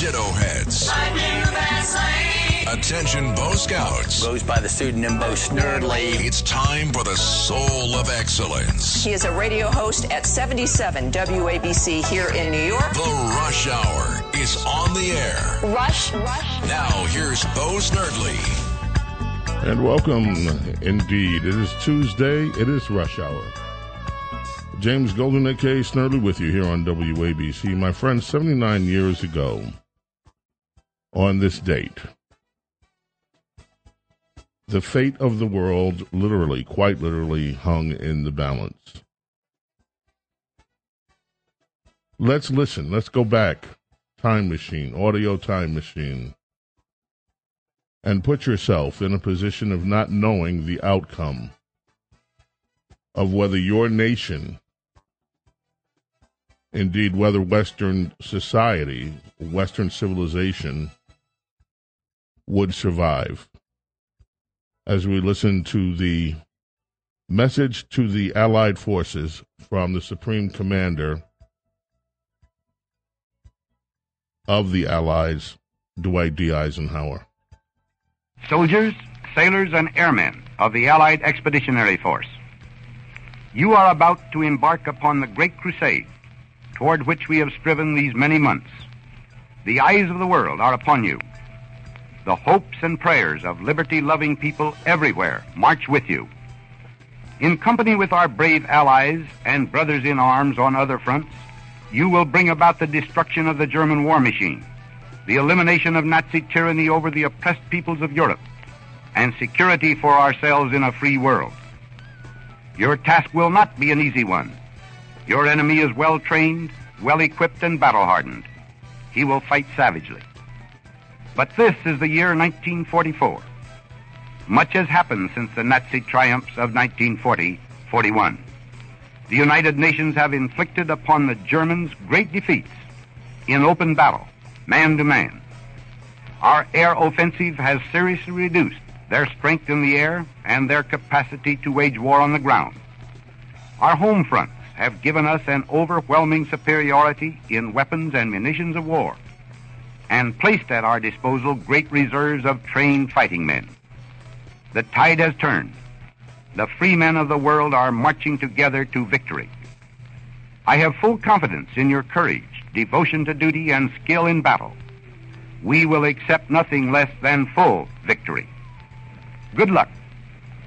Ditto Heads. Attention Bo Scouts. Goes by the pseudonym Bo Snerdley. It's time for the Soul of Excellence. He is a radio host at 77 WABC here in New York. The Rush Hour is on the air. Rush, Rush. Now here's Bo Snerdley. And welcome, indeed. It is Tuesday. It is Rush Hour. James Golden, aka Snerdley, with you here on WABC. My friend, 79 years ago, on this date, the fate of the world literally, quite literally, hung in the balance. Let's listen. Let's go back. Time machine, audio time machine. And put yourself in a position of not knowing the outcome of whether your nation indeed whether Western society, Western civilization, would survive. As we listen to the message to the Allied forces from the Supreme Commander of the Allies, Dwight D. Eisenhower. Soldiers, sailors, and airmen of the Allied Expeditionary Force, you are about to embark upon the great crusade toward which we have striven these many months. The eyes of the world are upon you. The hopes and prayers of liberty loving people everywhere march with you. In company with our brave allies and brothers in arms on other fronts, you will bring about the destruction of the German war machine, the elimination of Nazi tyranny over the oppressed peoples of Europe, and security for ourselves in a free world. Your task will not be an easy one. Your enemy is well trained, well equipped, and battle hardened. He will fight savagely. But this is the year 1944. Much has happened since the Nazi triumphs of 1940 41. The United Nations have inflicted upon the Germans great defeats in open battle, man to man. Our air offensive has seriously reduced their strength in the air and their capacity to wage war on the ground. Our home fronts have given us an overwhelming superiority in weapons and munitions of war, and placed at our disposal great reserves of trained fighting men. The tide has turned. The free men of the world are marching together to victory. I have full confidence in your courage, devotion to duty, and skill in battle. We will accept nothing less than full victory. Good luck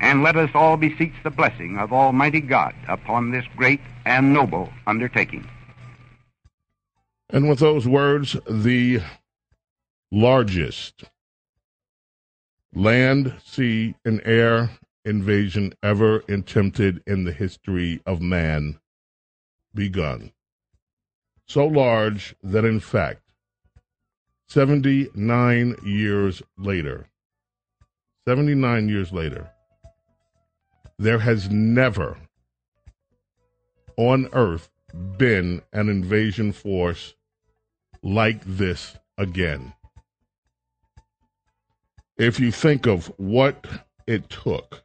and let us all beseech the blessing of Almighty God upon this great and noble undertaking. And with those words, the largest land, sea, and air invasion ever attempted in the history of man begun. So large that, in fact, 79 years later, 79 years later, there has never on earth been an invasion force like this again. If you think of what it took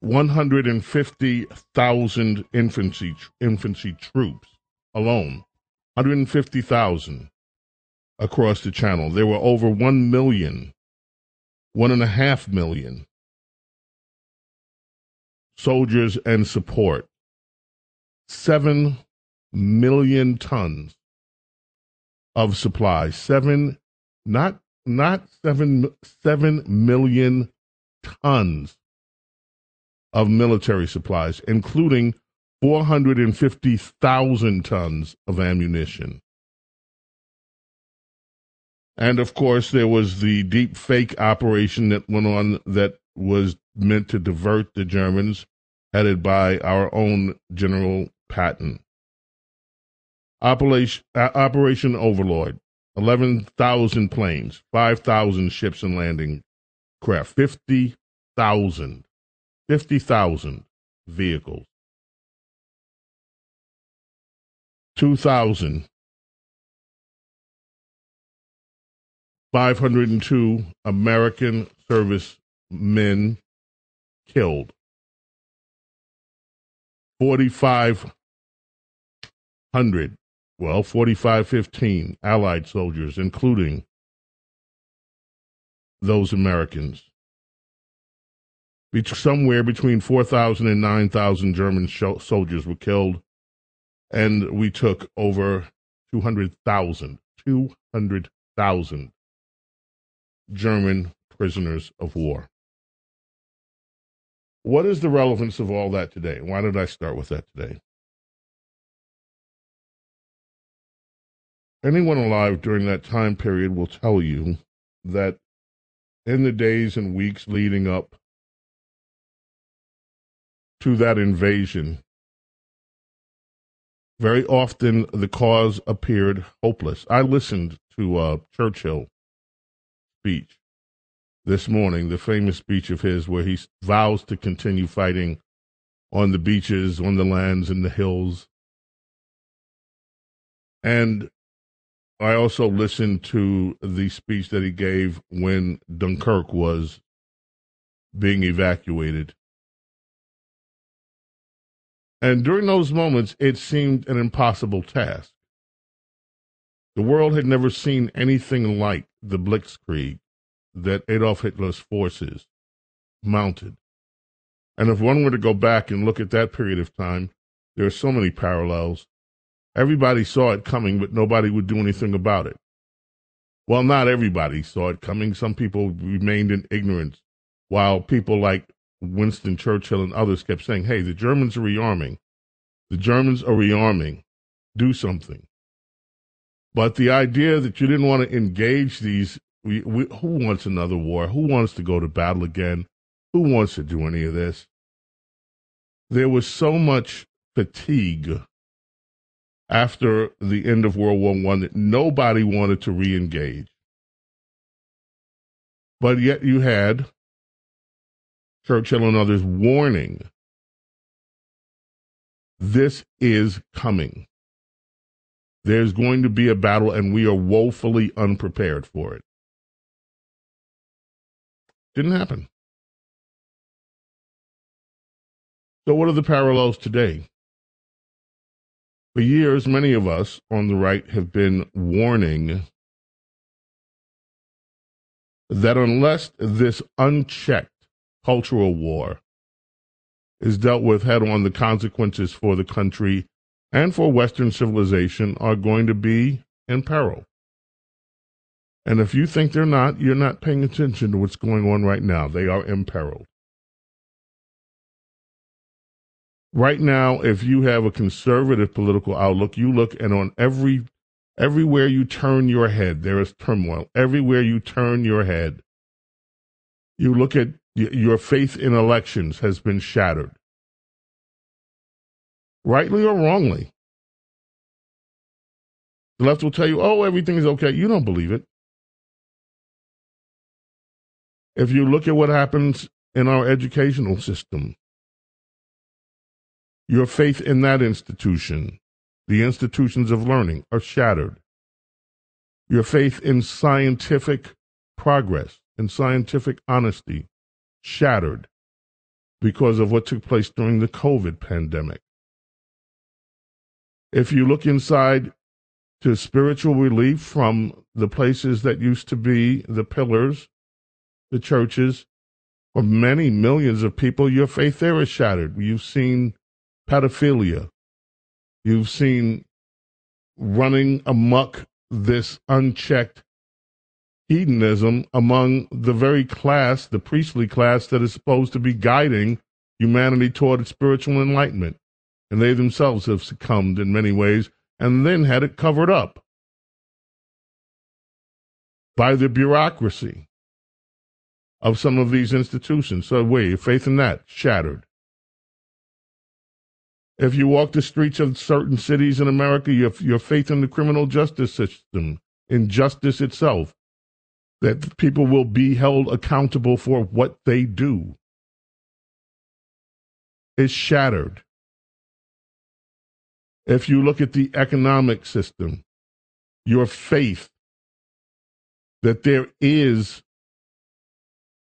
150,000 infantry, infantry troops alone, 150,000 across the channel. There were over 1 million, one and a half million soldiers and support. Seven million tons of supplies. Seven, not not seven seven million tons of military supplies, including 450,000 tons of ammunition. And of course, there was the deep fake operation that went on that was meant to divert the Germans, headed by our own General Patton. Operation, uh, Operation Overlord 11,000 planes, 5,000 ships and landing craft, 50,000, 50,000 vehicles, 2,000 502 American servicemen killed. 4,500, well, 4,515 Allied soldiers, including those Americans. Somewhere between 4,000 and 9,000 German soldiers were killed, and we took over 200,000. 200,000 German prisoners of war. What is the relevance of all that today? Why did I start with that today? Anyone alive during that time period will tell you that in the days and weeks leading up to that invasion, very often the cause appeared hopeless. I listened to uh, Churchill speech this morning, the famous speech of his where he vows to continue fighting on the beaches, on the lands, in the hills. And I also listened to the speech that he gave when Dunkirk was being evacuated. And during those moments, it seemed an impossible task. The world had never seen anything like the Blitzkrieg that Adolf Hitler's forces mounted. And if one were to go back and look at that period of time, there are so many parallels. Everybody saw it coming, but nobody would do anything about it. Well, not everybody saw it coming. Some people remained in ignorance, while people like Winston Churchill and others kept saying, hey, the Germans are rearming. The Germans are rearming. Do something. But the idea that you didn't want to engage these, we, we, who wants another war? Who wants to go to battle again? Who wants to do any of this? There was so much fatigue after the end of World War One that nobody wanted to re-engage. But yet you had Churchill and others warning this is coming. There's going to be a battle, and we are woefully unprepared for it. Didn't happen. So, what are the parallels today? For years, many of us on the right have been warning that unless this unchecked cultural war is dealt with head on, the consequences for the country and for Western civilization are going to be in peril. And if you think they're not, you're not paying attention to what's going on right now. They are imperiled. Right now, if you have a conservative political outlook, you look and on every everywhere you turn your head, there is turmoil. Everywhere you turn your head, you look at your faith in elections has been shattered rightly or wrongly. The left will tell you, oh, everything's okay. You don't believe it. If you look at what happens in our educational system, your faith in that institution, the institutions of learning, are shattered. Your faith in scientific progress and scientific honesty, shattered because of what took place during the COVID pandemic. If you look inside to spiritual relief from the places that used to be the pillars, the churches, of many millions of people, your faith there is shattered. You've seen pedophilia. You've seen running amuck this unchecked hedonism among the very class, the priestly class that is supposed to be guiding humanity toward its spiritual enlightenment, and they themselves have succumbed in many ways and then had it covered up by the bureaucracy of some of these institutions. So, wait, your faith in that shattered. If you walk the streets of certain cities in America, your, your faith in the criminal justice system, in justice itself, that people will be held accountable for what they do, is shattered. If you look at the economic system, your faith that there is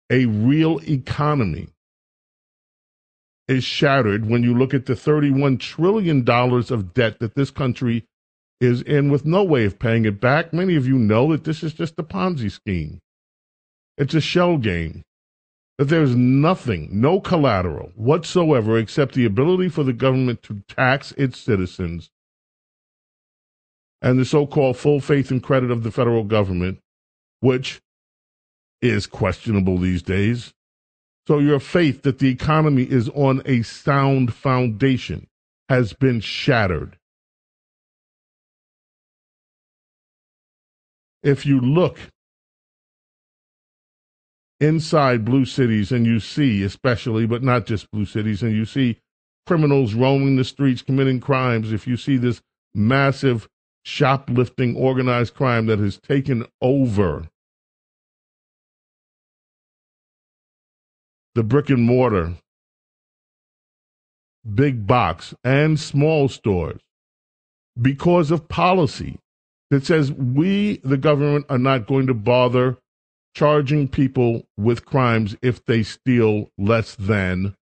a real economy is shattered when you look at the $31 trillion of debt that this country is in with no way of paying it back. Many of you know that this is just a Ponzi scheme. It's a shell game. That there's nothing, no collateral whatsoever except the ability for the government to tax its citizens and the so called full faith and credit of the federal government, which is questionable these days. So your faith that the economy is on a sound foundation has been shattered. If you look inside blue cities and you see, especially, but not just blue cities, and you see criminals roaming the streets committing crimes, if you see this massive shoplifting organized crime that has taken over the brick and mortar, big box, and small stores because of policy that says we, the government, are not going to bother charging people with crimes if they steal less than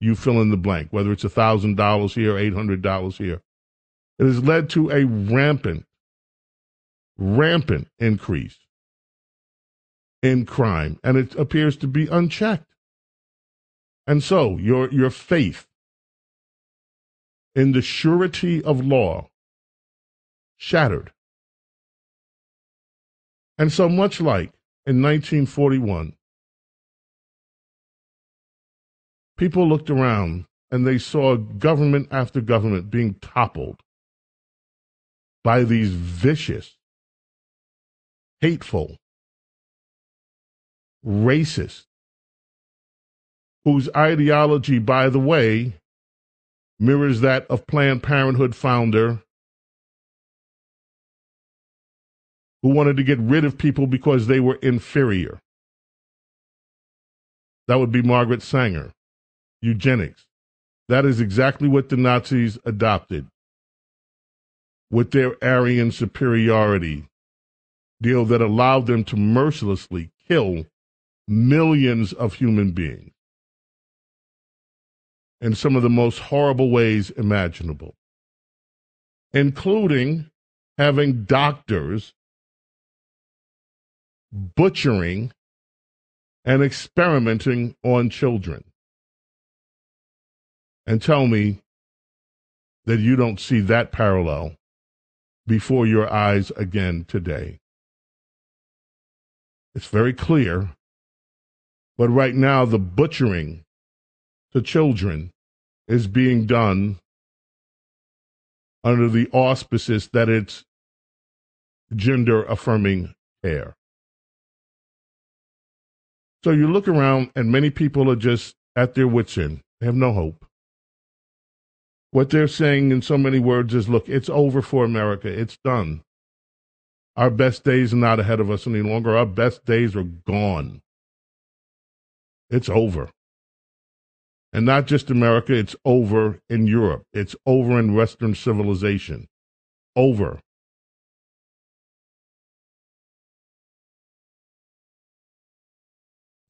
you fill in the blank, whether it's $1,000 here, $800 here. It has led to a rampant, rampant increase in crime, and it appears to be unchecked. And so your, your faith in the surety of law shattered. And so much like in 1941, people looked around and they saw government after government being toppled by these vicious, hateful, racist, whose ideology, by the way, mirrors that of Planned Parenthood founder who wanted to get rid of people because they were inferior. That would be Margaret Sanger. Eugenics. That is exactly what the Nazis adopted with their Aryan superiority deal that allowed them to mercilessly kill millions of human beings in some of the most horrible ways imaginable, including having doctors butchering and experimenting on children. And tell me that you don't see that parallel before your eyes again today. It's very clear. But right now, the butchering to children is being done under the auspices that it's gender affirming care. So you look around, and many people are just at their wits' end. They have no hope. What they're saying in so many words is look, it's over for America. It's done. Our best days are not ahead of us any longer. Our best days are gone. It's over. And not just America, it's over in Europe. It's over in Western civilization. Over.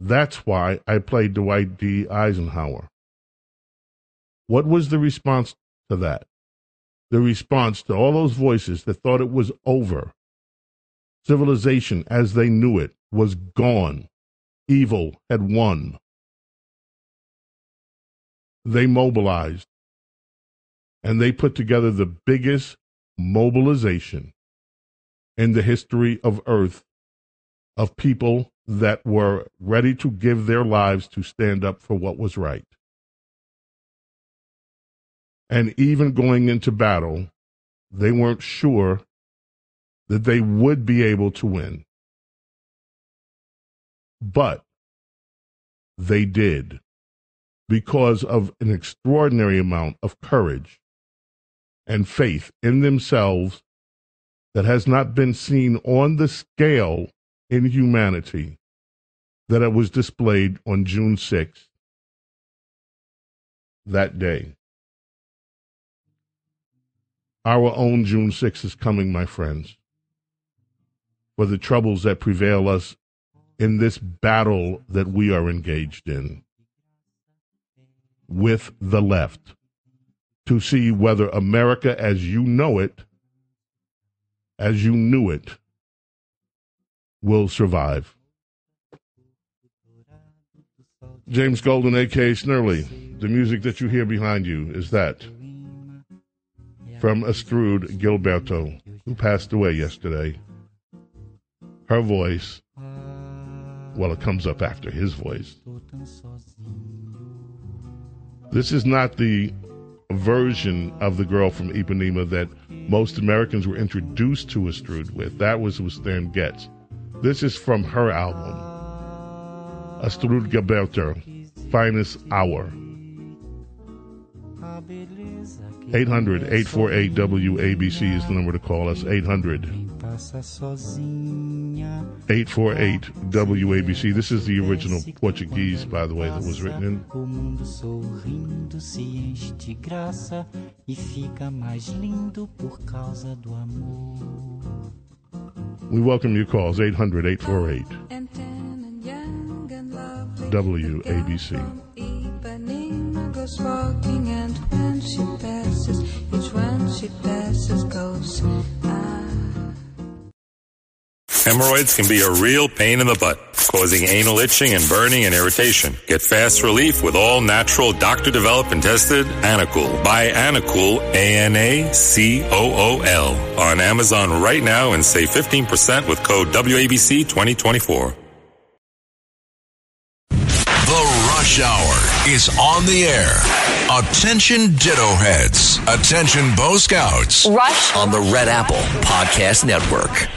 That's why I played Dwight D. Eisenhower. What was the response to that? The response to all those voices that thought it was over. Civilization as they knew it was gone. Evil had won. They mobilized and they put together the biggest mobilization in the history of Earth of people that were ready to give their lives to stand up for what was right. And even going into battle, they weren't sure that they would be able to win. But they did because of an extraordinary amount of courage and faith in themselves that has not been seen on the scale in humanity that it was displayed on June 6th, that day. Our own June 6th is coming, my friends. For the troubles that prevail us in this battle that we are engaged in with the left to see whether America as you know it, as you knew it, will survive. James Golden, A.K. Snerdley, the music that you hear behind you is that from Astrud Gilberto, who passed away yesterday. Her voice, well, it comes up after his voice. This is not the version of the girl from Ipanema that most Americans were introduced to Astrud with. That was with Stan Getz. This is from her album, Astrud Gilberto, Finest Hour. 800 848 WABC is the number to call us. 800 848 WABC. This is the original Portuguese, by the way, that was written in. We welcome your calls 800 848 WABC. goes walking and when she passes, each one she passes goes. Hemorrhoids can be a real pain in the butt, causing anal itching and burning and irritation. Get fast relief with all natural, doctor developed and tested Anacool. Buy Anacool, A-N-A-C-O-O-L on Amazon right now and save 15% with code WABC 2024. The Rush Hour is on the air. Attention Ditto Heads. Attention Bo Scouts. Rush on the Red Apple Podcast Network.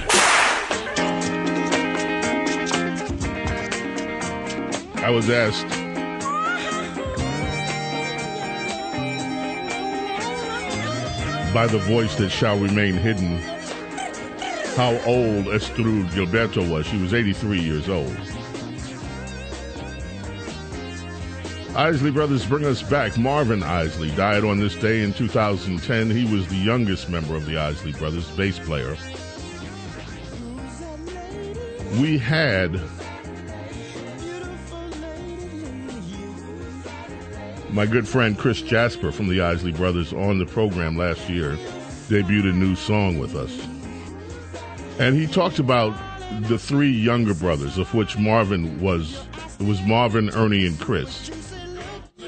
I was asked by the voice that shall remain hidden how old Astrud Gilberto was. She was 83 years old. Isley Brothers bring us back. Marvin Isley died on this day in 2010. He was the youngest member of the Isley Brothers, bass player. We had my good friend Chris Jasper from the Isley Brothers on the program last year, debuted a new song with us. And he talked about the three younger brothers, of which Marvin was, it was Marvin, Ernie, and Chris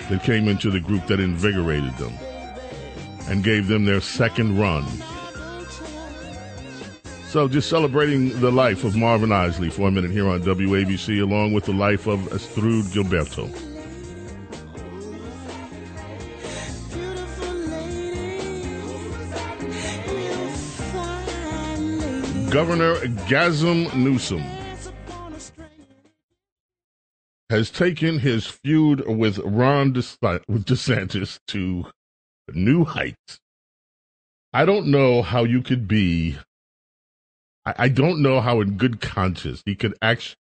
that came into the group that invigorated them and gave them their second run. So, just celebrating the life of Marvin Isley for a minute here on WABC, along with the life of Astrud Gilberto. Governor Gazem Newsom has taken his feud with Ron DeSantis to new heights. I don't know how you could be. I, don't know how, in good conscience, he could actually.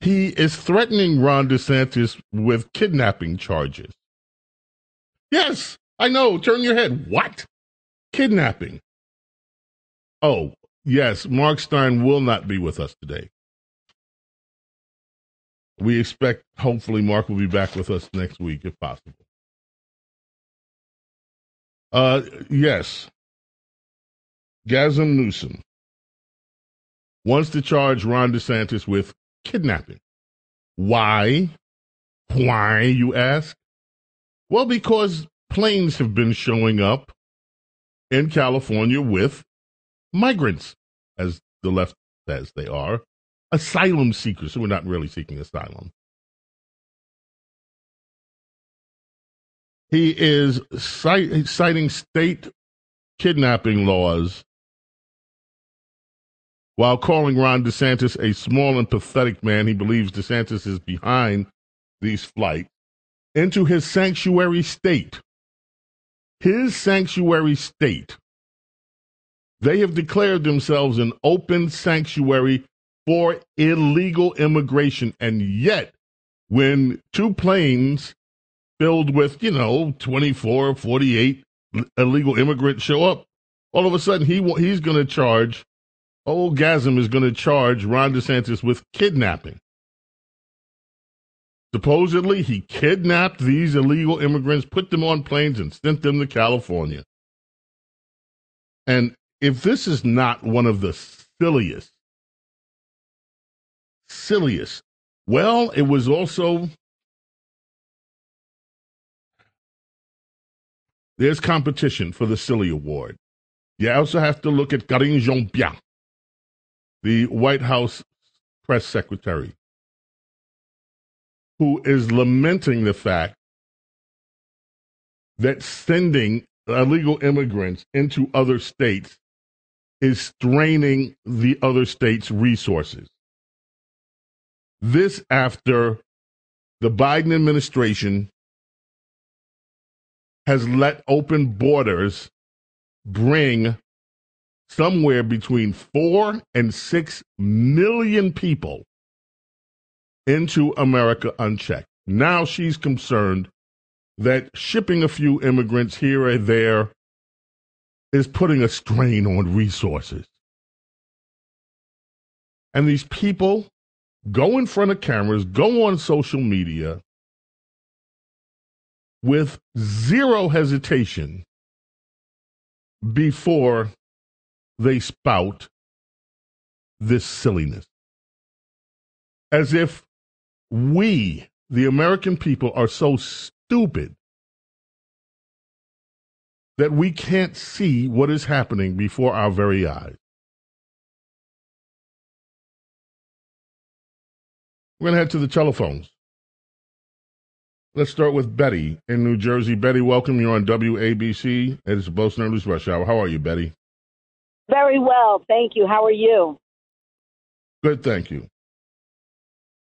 He is threatening Ron DeSantis with kidnapping charges. Yes, I know. Turn your head. What? Kidnapping. Oh, yes, Mark Steyn will not be with us today. We expect, hopefully, Mark will be back with us next week if possible. Uh, yes, Gazem Newsom wants to charge Ron DeSantis with kidnapping. Why? Why, you ask? Well, because planes have been showing up in California with migrants, as the left says they are, asylum seekers who are not really seeking asylum. He is cite, citing state kidnapping laws while calling Ron DeSantis a small and pathetic man. He believes DeSantis is behind these flights into his sanctuary state. His sanctuary state. They have declared themselves an open sanctuary for illegal immigration. And yet, when two planes filled with, you know, 24, 48 illegal immigrants show up, all of a sudden he he's going to charge, old Gasm is going to charge Ron DeSantis with kidnapping. Supposedly, he kidnapped these illegal immigrants, put them on planes, and sent them to California. And if this is not one of the silliest, silliest, well, it was also There's competition for the Silly Award. You also have to look at Karine Jean-Pierre, the White House press secretary, who is lamenting the fact that sending illegal immigrants into other states is straining the other states' resources. This after the Biden administration has let open borders bring somewhere between four and six million people into America unchecked. Now she's concerned that shipping a few immigrants here or there is putting a strain on resources. And these people go in front of cameras, go on social media, with zero hesitation before they spout this silliness. As if we, the American people, are so stupid that we can't see what is happening before our very eyes. We're going to head to the telephones. Let's start with Betty in New Jersey. Betty, welcome. You're on WABC. It's Bo Snerdley's Rush Hour. How are you, Betty? Very well, thank you. How are you? Good, thank you.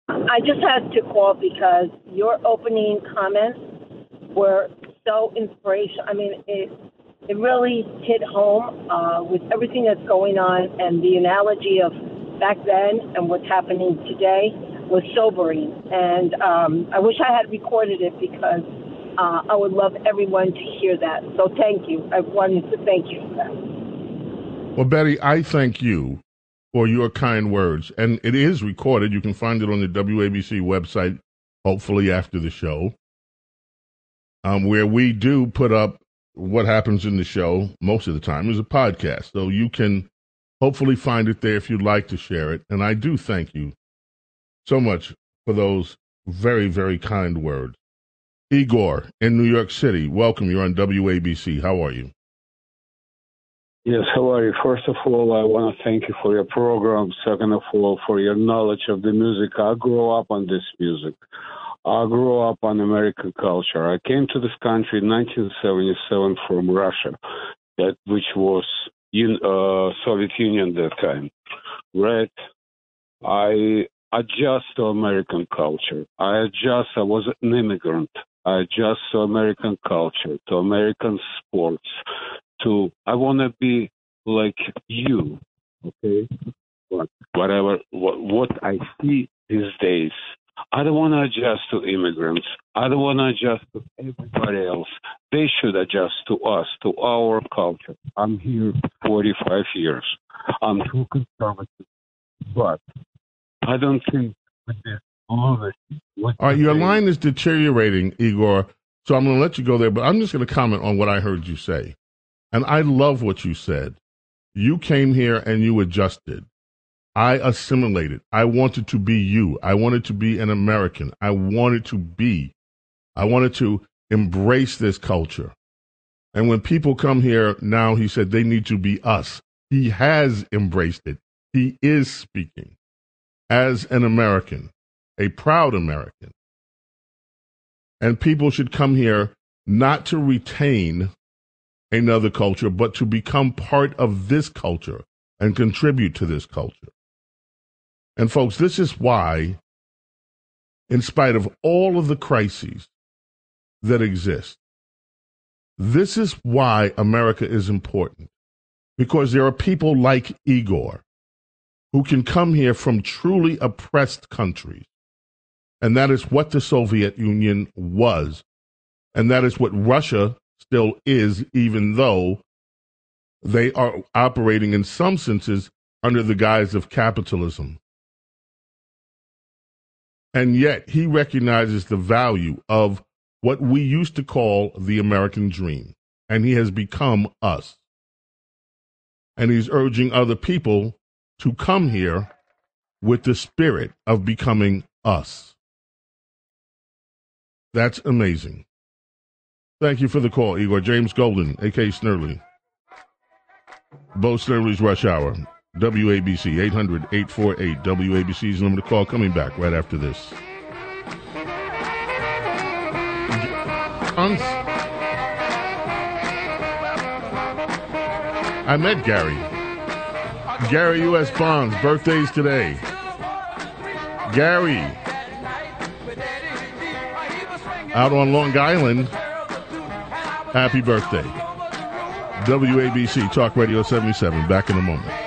I just had to call because your opening comments were so inspirational. I mean, it it really hit home uh, with everything that's going on and the analogy of back then and what's happening today was sobering. And um, I wish I had recorded it because uh, I would love everyone to hear that. So thank you. I wanted to thank you for that. Well, Betty, I thank you for your kind words. And it is recorded. You can find it on the WABC website, hopefully after the show, um, where we do put up what happens in the show most of the time is a podcast. So you can hopefully find it there if you'd like to share it. And I do thank you so much for those very, very kind words. Igor in New York City, welcome. You're on WABC. How are you? Yes, how are you? First of all, I want to thank you for your program. Second of all, for your knowledge of the music. I grew up on this music. I grew up on American culture. I came to this country in 1977 from Russia, that which was in uh, Soviet Union at that time. Right. I adjust to American culture. I adjust. I was an immigrant. I adjust to American culture, to American sports. To I want to be like you, okay? But whatever what, what I see these days, I don't want to adjust to immigrants. I don't want to adjust to everybody else. They should adjust to us, to our culture. I'm here 45 years. I'm too conservative, but I don't think with this all of All right, your line is deteriorating, Igor. So I'm going to let you go there, but I'm just going to comment on what I heard you say. And I love what you said. You came here and you adjusted. I assimilated. I wanted to be you. I wanted to be an American. I wanted to be. I wanted to embrace this culture. And when people come here now, he said they need to be us. He has embraced it. He is speaking as an American, a proud American. And people should come here not to retain another culture, but to become part of this culture and contribute to this culture. And folks, this is why, in spite of all of the crises that exist, this is why America is important. Because there are people like Igor who can come here from truly oppressed countries. And that is what the Soviet Union was. And that is what Russia still is, even though they are operating in some senses under the guise of capitalism. And yet he recognizes the value of what we used to call the American dream. And he has become us. And he's urging other people to come here with the spirit of becoming us. That's amazing. Thank you for the call, Igor. James Golden, a.k.a. Snerdley. Bo Snerdley's Rush Hour. WABC, 800 848 WABC's number to call. Coming back right after this. I met Gary. Gary U.S. Bonds, birthdays today. Gary, out on Long Island, happy birthday. WABC Talk Radio 77, back in a moment.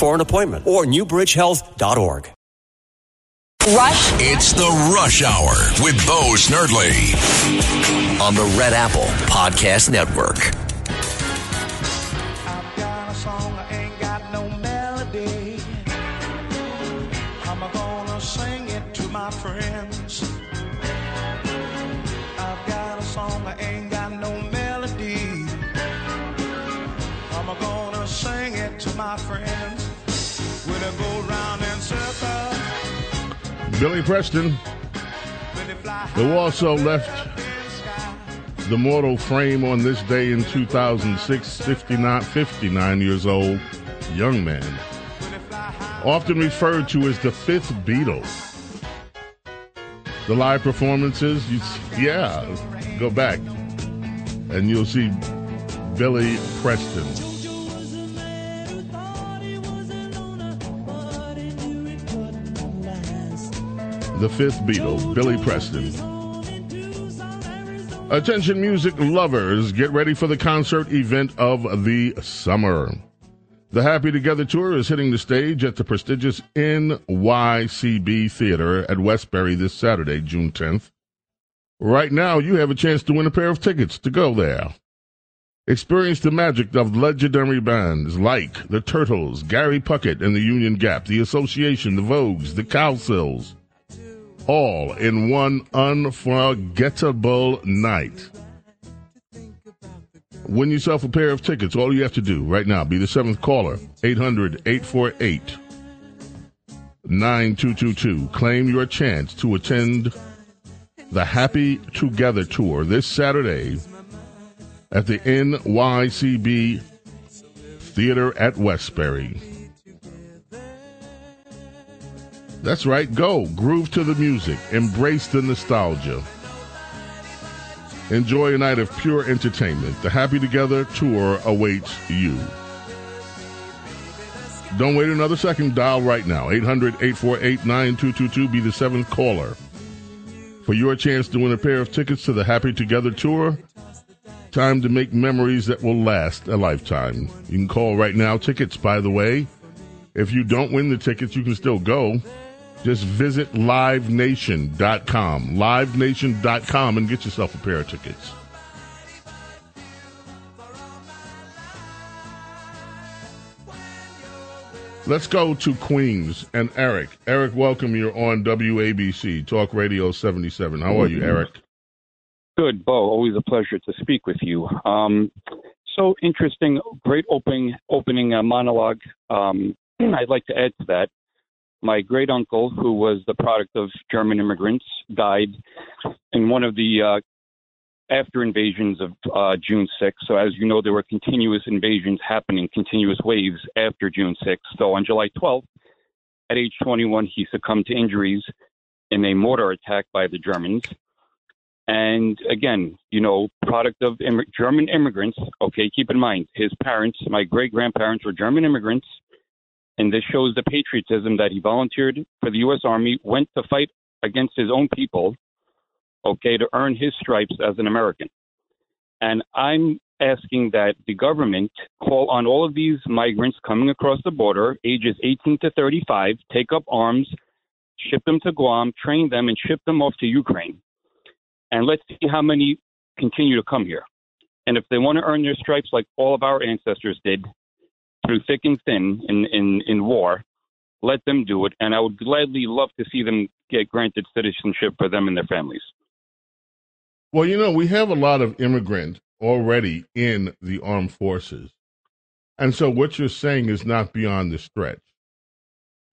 for an appointment or newbridgehealth.org. Rush. It's the Rush Hour with Bo Snerdley on the Red Apple Podcast Network. my Billy Preston, who also left the mortal frame on this day in 2006, 59, 59 years old, young man, often referred to as the fifth Beatle. The live performances, you, yeah, go back and you'll see Billy Preston. The fifth Beatle, Billy Preston. Attention music lovers, get ready for the concert event of the summer. The Happy Together Tour is hitting the stage at the prestigious NYCB Theater at Westbury this Saturday, June 10th. Right now, you have a chance to win a pair of tickets to go there. Experience the magic of legendary bands like the Turtles, Gary Puckett and the Union Gap, the Association, the Vogues, the Cowsills, all in one unforgettable night. Win yourself a pair of tickets. All you have to do right now, be the seventh caller, 800 848 9222. Claim your chance to attend the Happy Together Tour this Saturday at the NYCB Theater at Westbury. That's right, go. Groove to the music. Embrace the nostalgia. Enjoy a night of pure entertainment. The Happy Together tour awaits you. Don't wait another second. Dial right now. 800 848 9222. Be the seventh caller. For your chance to win a pair of tickets to the Happy Together tour. Time to make memories that will last a lifetime. You can call right now. Tickets, by the way. If you don't win the tickets, you can still go just visit livenation.com, livenation.com, and get yourself a pair of tickets. Let's go to Queens and Eric. Eric, welcome. You're on WABC, Talk Radio 77. How are you, Eric? Good, Bo. Always a pleasure to speak with you. Um, so interesting, great opening opening uh, monologue. Um, I'd like to add to that. My great uncle, who was the product of German immigrants, died in one of the uh, after invasions of uh, June 6th. So, as you know, there were continuous invasions happening, continuous waves after June 6th. So, on July 12th, at age 21, he succumbed to injuries in a mortar attack by the Germans. And again, you know, product of Im- German immigrants. Okay, keep in mind, his parents, my great grandparents, were German immigrants. And this shows the patriotism that he volunteered for the U.S. Army, went to fight against his own people, okay, to earn his stripes as an American. And I'm asking that the government call on all of these migrants coming across the border, ages 18 to 35, take up arms, ship them to Guam, train them, and ship them off to Ukraine. And let's see how many continue to come here. And if they want to earn their stripes like all of our ancestors did through thick and thin in, in, in war, let them do it. And I would gladly love to see them get granted citizenship for them and their families. Well, you know, we have a lot of immigrants already in the armed forces. And so what you're saying is not beyond the stretch.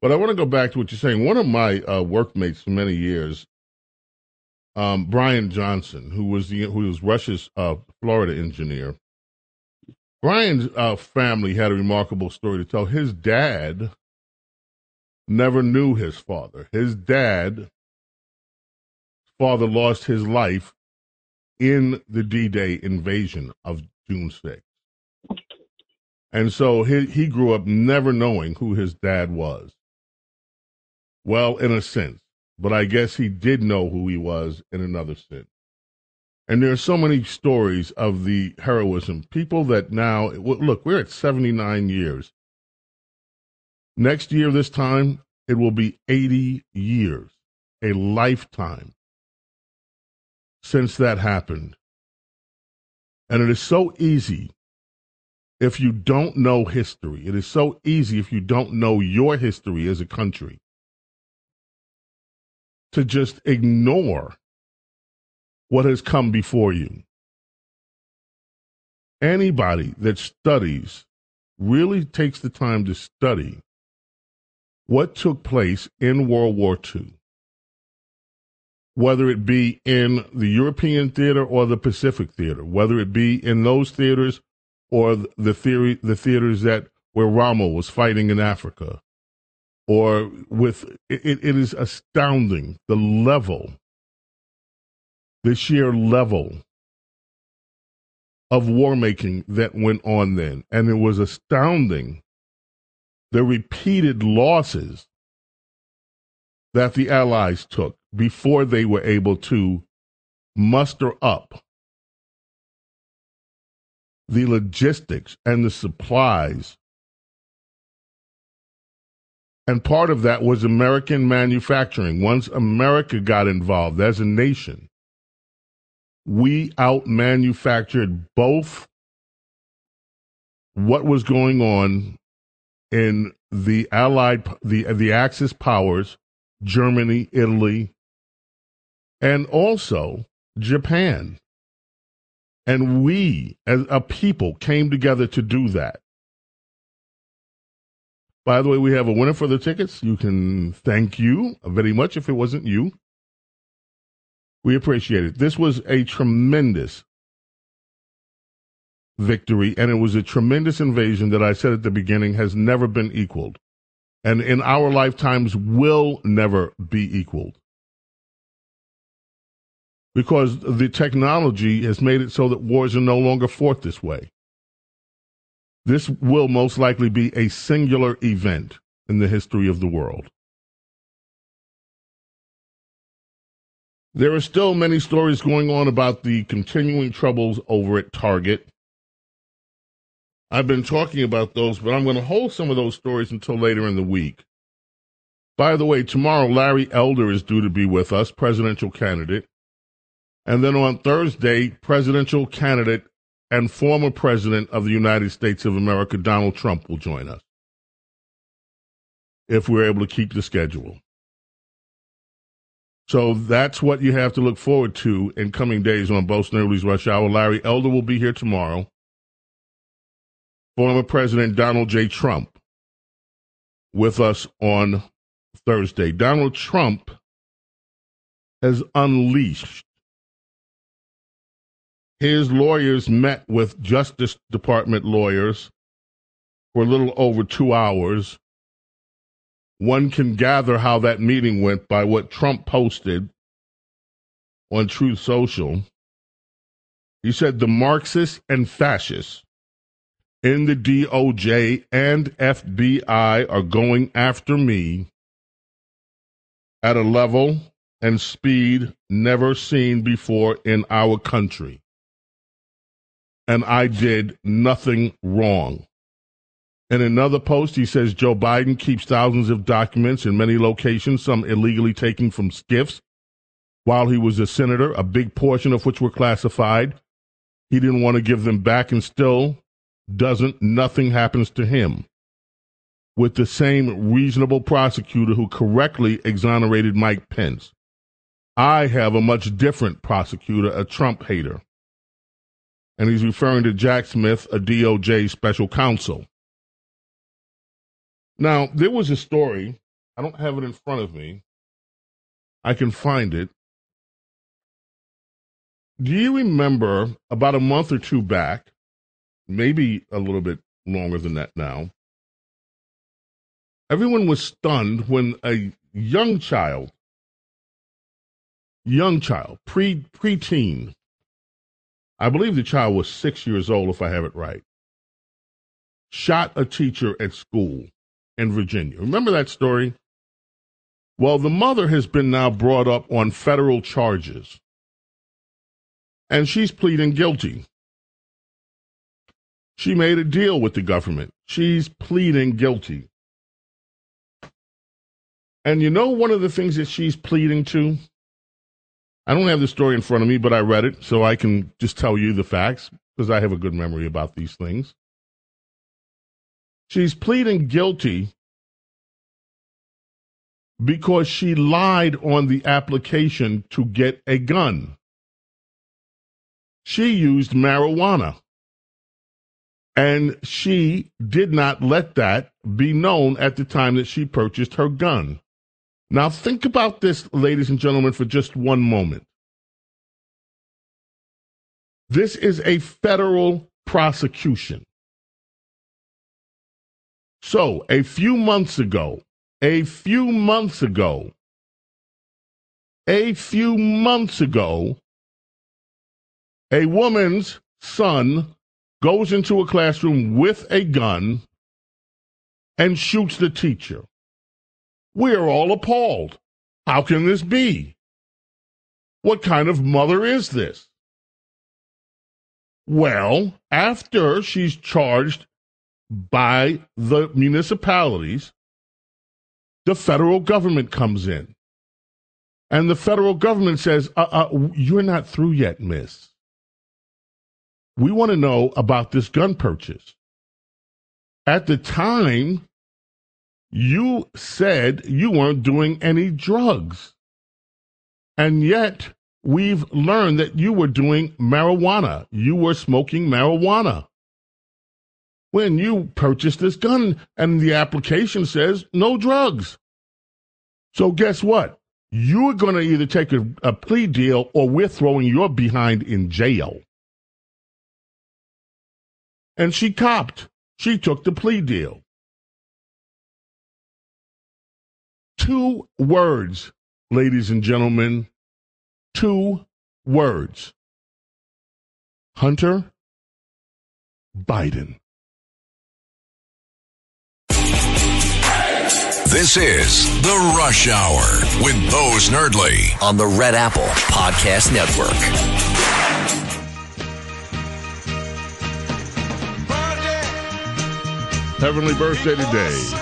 But I want to go back to what you're saying. One of my uh, workmates for many years, um, Brian Johnson, who was the who was Rush's uh, Florida engineer. Brian's uh, family had a remarkable story to tell. His dad never knew his father. His dad, father, lost his life in the D-Day invasion of June 6th. And so he, he grew up never knowing who his dad was. Well, in a sense, but I guess he did know who he was in another sense. And there are so many stories of the heroism. People that now, look, we're at 79 years. Next year, this time, it will be 80 years, a lifetime since that happened. And it is so easy if you don't know history. It is so easy if you don't know your history as a country to just ignore what has come before you. Anybody that studies really takes the time to study what took place in World War II, whether it be in the European theater or the Pacific theater, whether it be in those theaters or the theory, the theaters that where Rommel was fighting in Africa, or with it, it is astounding the level, the sheer level of war making that went on then, and it was astounding the repeated losses that the Allies took before they were able to muster up the logistics and the supplies. And part of that was American manufacturing. Once America got involved as a nation, we out manufactured both what was going on in the allied the the axis powers germany italy and also japan and we, as a people, came together to do that. By the way, we have a winner for the tickets. You can thank you very much if it wasn't you. We appreciate it. This was a tremendous victory, and it was a tremendous invasion that I said at the beginning has never been equaled, and in our lifetimes will never be equaled because the technology has made it so that wars are no longer fought this way. This will most likely be a singular event in the history of the world. There are still many stories going on about the continuing troubles over at Target. I've been talking about those, but I'm going to hold some of those stories until later in the week. By the way, tomorrow Larry Elder is due to be with us, presidential candidate. And then on Thursday, presidential candidate and former president of the United States of America, Donald Trump, will join us. if we're able to keep the schedule. So that's what you have to look forward to in coming days on Bo Snerdley's Rush Hour. Larry Elder will be here tomorrow. Former President Donald J. Trump with us on Thursday. Donald Trump has unleashed. His lawyers met with Justice Department lawyers for a little over two hours one can gather how that meeting went by what Trump posted on Truth Social. He said the Marxists and fascists in the DOJ and FBI are going after me at a level and speed never seen before in our country. And I did nothing wrong. In another post, he says Joe Biden keeps thousands of documents in many locations, some illegally taken from SCIFs. While he was a senator, a big portion of which were classified. He didn't want to give them back and still doesn't, nothing happens to him. With the same reasonable prosecutor who correctly exonerated Mike Pence. I have a much different prosecutor, a Trump hater. And he's referring to Jack Smith, a DOJ special counsel. Now, there was a story. I don't have it in front of me. I can find it. Do you remember about a month or two back, maybe a little bit longer than that now? Everyone was stunned when a young child, young child, pre preteen, I believe the child was six years old, if I have it right, shot a teacher at school in Virginia. Remember that story? Well, the mother has been now brought up on federal charges, and she's pleading guilty. She made a deal with the government. She's pleading guilty. And you know one of the things that she's pleading to? I don't have the story in front of me, but I read it, so I can just tell you the facts because I have a good memory about these things. She's pleading guilty because she lied on the application to get a gun. She used marijuana. And she did not let that be known at the time that she purchased her gun. Now, think about this, ladies and gentlemen, for just one moment. This is a federal prosecution. So, a few months ago, a few months ago, a few months ago, a woman's son goes into a classroom with a gun and shoots the teacher. We are all appalled. How can this be? What kind of mother is this? Well, after she's charged by the municipalities, the federal government comes in. And the federal government says, uh, uh, You're not through yet, miss. We want to know about this gun purchase. At the time, you said you weren't doing any drugs. And yet, we've learned that you were doing marijuana. You were smoking marijuana when you purchased this gun and the application says no drugs. So guess what? You're going to either take a, a plea deal or we're throwing your behind in jail. And she copped. She took the plea deal. Two words, ladies and gentlemen. Two words. Hunter Biden. This is The Rush Hour with Bo Snerdley on the Red Apple Podcast Network. Heavenly birthday today.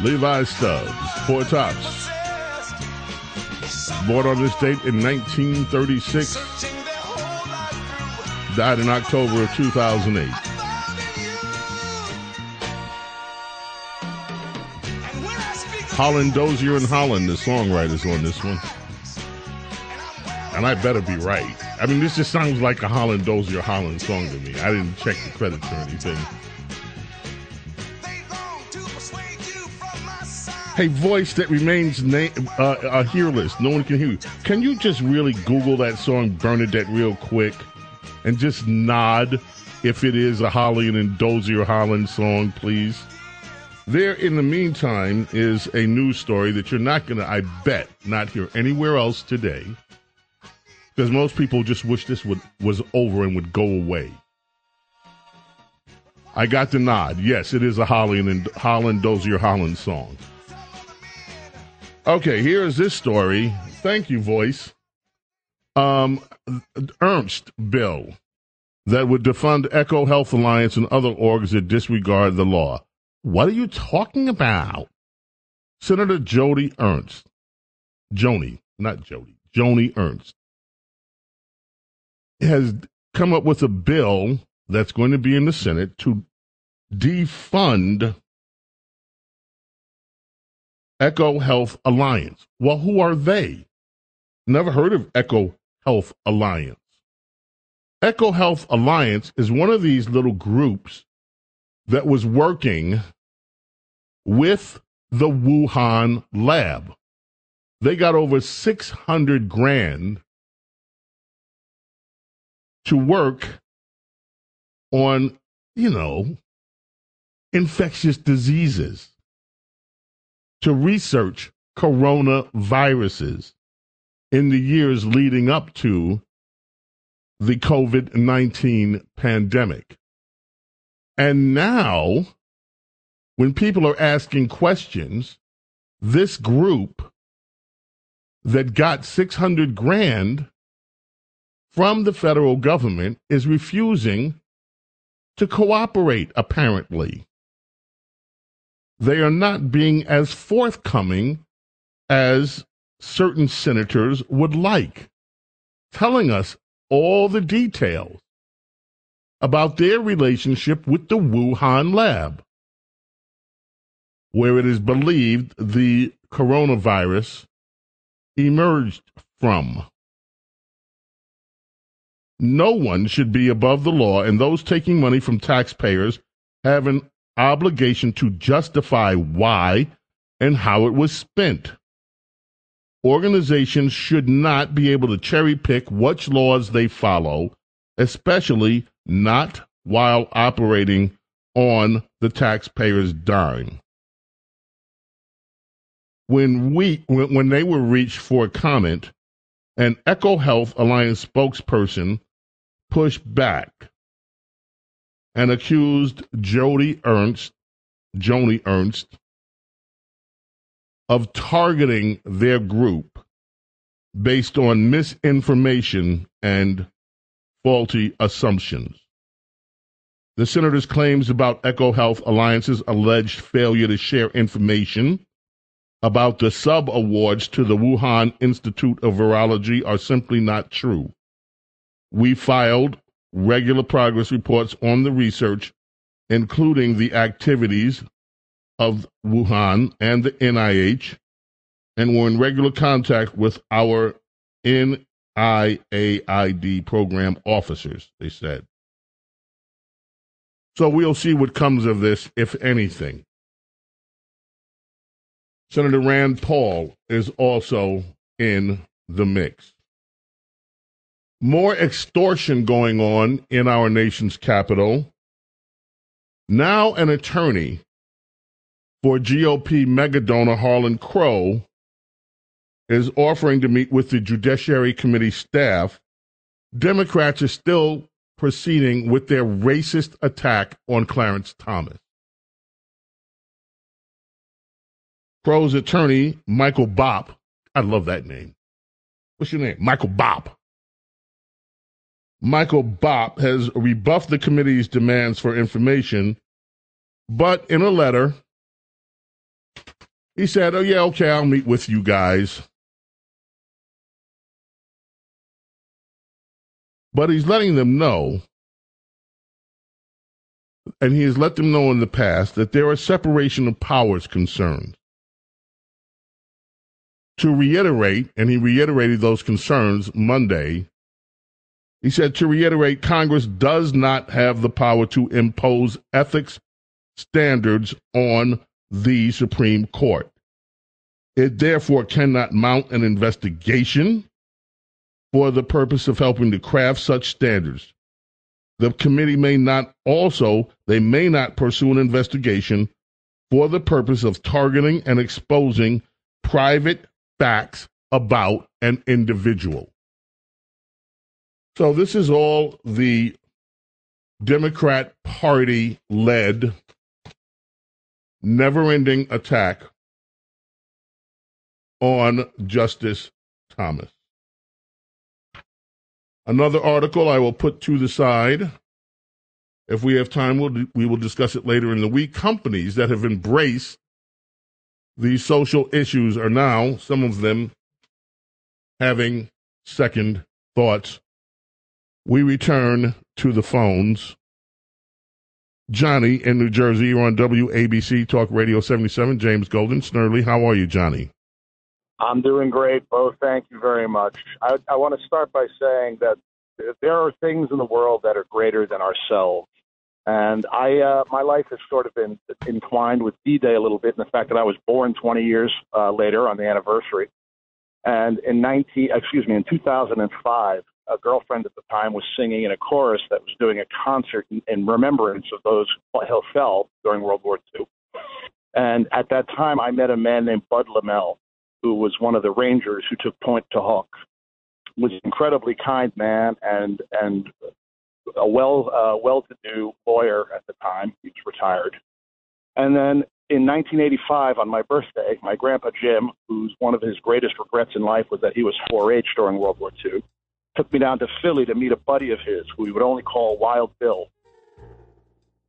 Levi Stubbs, four tops. Born on this date in 1936. Died in October of 2008. Holland Dozier and Holland, the songwriters on this one. And I better be right. I mean, this just sounds like a Holland Dozier Holland song to me. I didn't check the credits or anything. Hey, voice that remains na- uh, uh, hearless. No one can hear you. Can you just really Google that song Bernadette real quick and just nod if it is a Holland and Dozier Holland song, please? There, in the meantime, is a news story that you're not going to, I bet, not hear anywhere else today because most people just wish this would, was over and would go away. I got the nod. Yes, it is a Holland and Holland Dozier Holland song. Okay, here is this story. Thank you, voice. Um, Ernst bill that would defund EcoHealth Alliance and other orgs that disregard the law. What are you talking about? Senator Jody Ernst, Joni, not Jody, Joni Ernst, has come up with a bill that's going to be in the Senate to defund EcoHealth Alliance. Well, who are they? Never heard of Echo Health Alliance. EcoHealth Alliance is one of these little groups that was working with the Wuhan lab. They got over 600 grand to work on, you know, infectious diseases to research coronaviruses in the years leading up to the COVID 19 pandemic. And now, when people are asking questions, this group that got 600 grand from the federal government is refusing to cooperate, apparently. They are not being as forthcoming as certain senators would like, telling us all the details about their relationship with the Wuhan lab, where it is believed the coronavirus emerged from. No one should be above the law, and those taking money from taxpayers have an obligation to justify why and how it was spent. Organizations should not be able to cherry pick which laws they follow, especially not while operating on the taxpayer's dime. When we when when they were reached for a comment, an Echo Health Alliance spokesperson pushed back and accused Jody Ernst, Joni Ernst, of targeting their group based on misinformation and faulty assumptions. The senator's claims about EcoHealth Alliance's alleged failure to share information about the sub awards to the Wuhan Institute of Virology are simply not true. We filed regular progress reports on the research, including the activities of Wuhan and the NIH, and were in regular contact with our NIAID program officers, they said. So we'll see what comes of this, if anything. Senator Rand Paul is also in the mix more extortion going on in our nation's capital. Now, an attorney for GOP megadonor Harlan Crow is offering to meet with the Judiciary Committee staff. Democrats are still proceeding with their racist attack on Clarence Thomas. Crow's attorney, Michael Bopp, I love that name. What's your name? Michael Bopp Michael Bopp has rebuffed the committee's demands for information, but in a letter, he said, Oh, yeah, okay, I'll meet with you guys. But he's letting them know, and he has let them know in the past, that there are separation of powers concerns. To reiterate, and he reiterated those concerns Monday. He said to reiterate, Congress does not have the power to impose ethics standards on the Supreme Court. It therefore cannot mount an investigation for the purpose of helping to craft such standards. The committee may not also, they may not pursue an investigation for the purpose of targeting and exposing private facts about an individual. So this is all the Democrat Party led, never ending attack on Justice Thomas. Another article I will put to the side. If we have time, we'll, we will discuss it later in the week. Companies that have embraced these social issues are now, some of them, having second thoughts. We return to the phones. Johnny in New Jersey, you're on WABC Talk Radio 77. James Golden. Snerdley, how are you, Johnny? I'm doing great, Bo. Thank you very much. I, I want to start by saying that there are things in the world that are greater than ourselves. And I, uh, my life has sort of been entwined with D-Day a little bit, in the fact that I was born 20 years uh, later on the anniversary. And in 19, excuse me, in 2005, a girlfriend at the time was singing in a chorus that was doing a concert in, in remembrance of those who fell during World War II. And at that time, I met a man named Bud Lomell, who was one of the Rangers who took Pointe du Hoc. Was an incredibly kind man and and a well uh, well-to-do lawyer at the time. He was retired. And then in 1985, on my birthday, my grandpa Jim, who's one of his greatest regrets in life was that he was 4-H during World War II, took me down to Philly to meet a buddy of his who we would only call Wild Bill.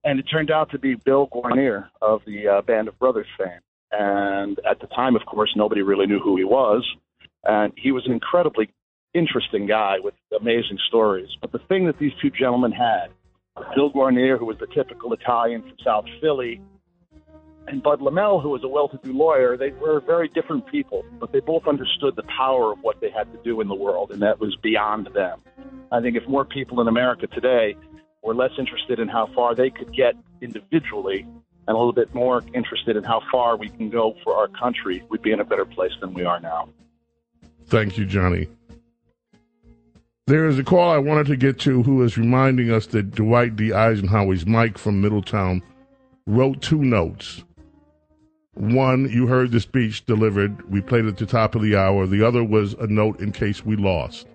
And it turned out to be Bill Guarnere of the uh, Band of Brothers fame. And at the time, of course, nobody really knew who he was. And he was an incredibly interesting guy with amazing stories. But the thing that these two gentlemen had, Bill Guarnere, who was the typical Italian from South Philly, and Bud Lomell, who was a well-to-do lawyer, they were very different people, but they both understood the power of what they had to do in the world, and that was beyond them. I think if more people in America today were less interested in how far they could get individually and a little bit more interested in how far we can go for our country, we'd be in a better place than we are now. Thank you, Johnny. There is a call I wanted to get to who is reminding us that Dwight D. Eisenhower's Mike from Middletown wrote two notes. One, you heard the speech delivered. We played at the top of the hour. The other was a note in case we lost.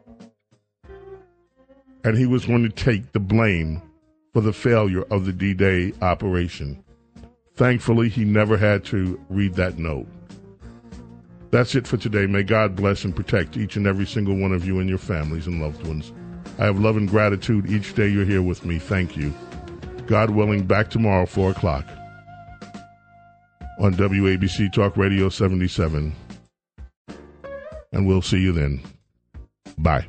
And he was going to take the blame for the failure of the D Day operation. Thankfully, he never had to read that note. That's it for today. May God bless and protect each and every single one of you and your families and loved ones. I have love and gratitude each day you're here with me. Thank you. God willing, back tomorrow, 4 o'clock on WABC Talk Radio 77. And we'll see you then. Bye.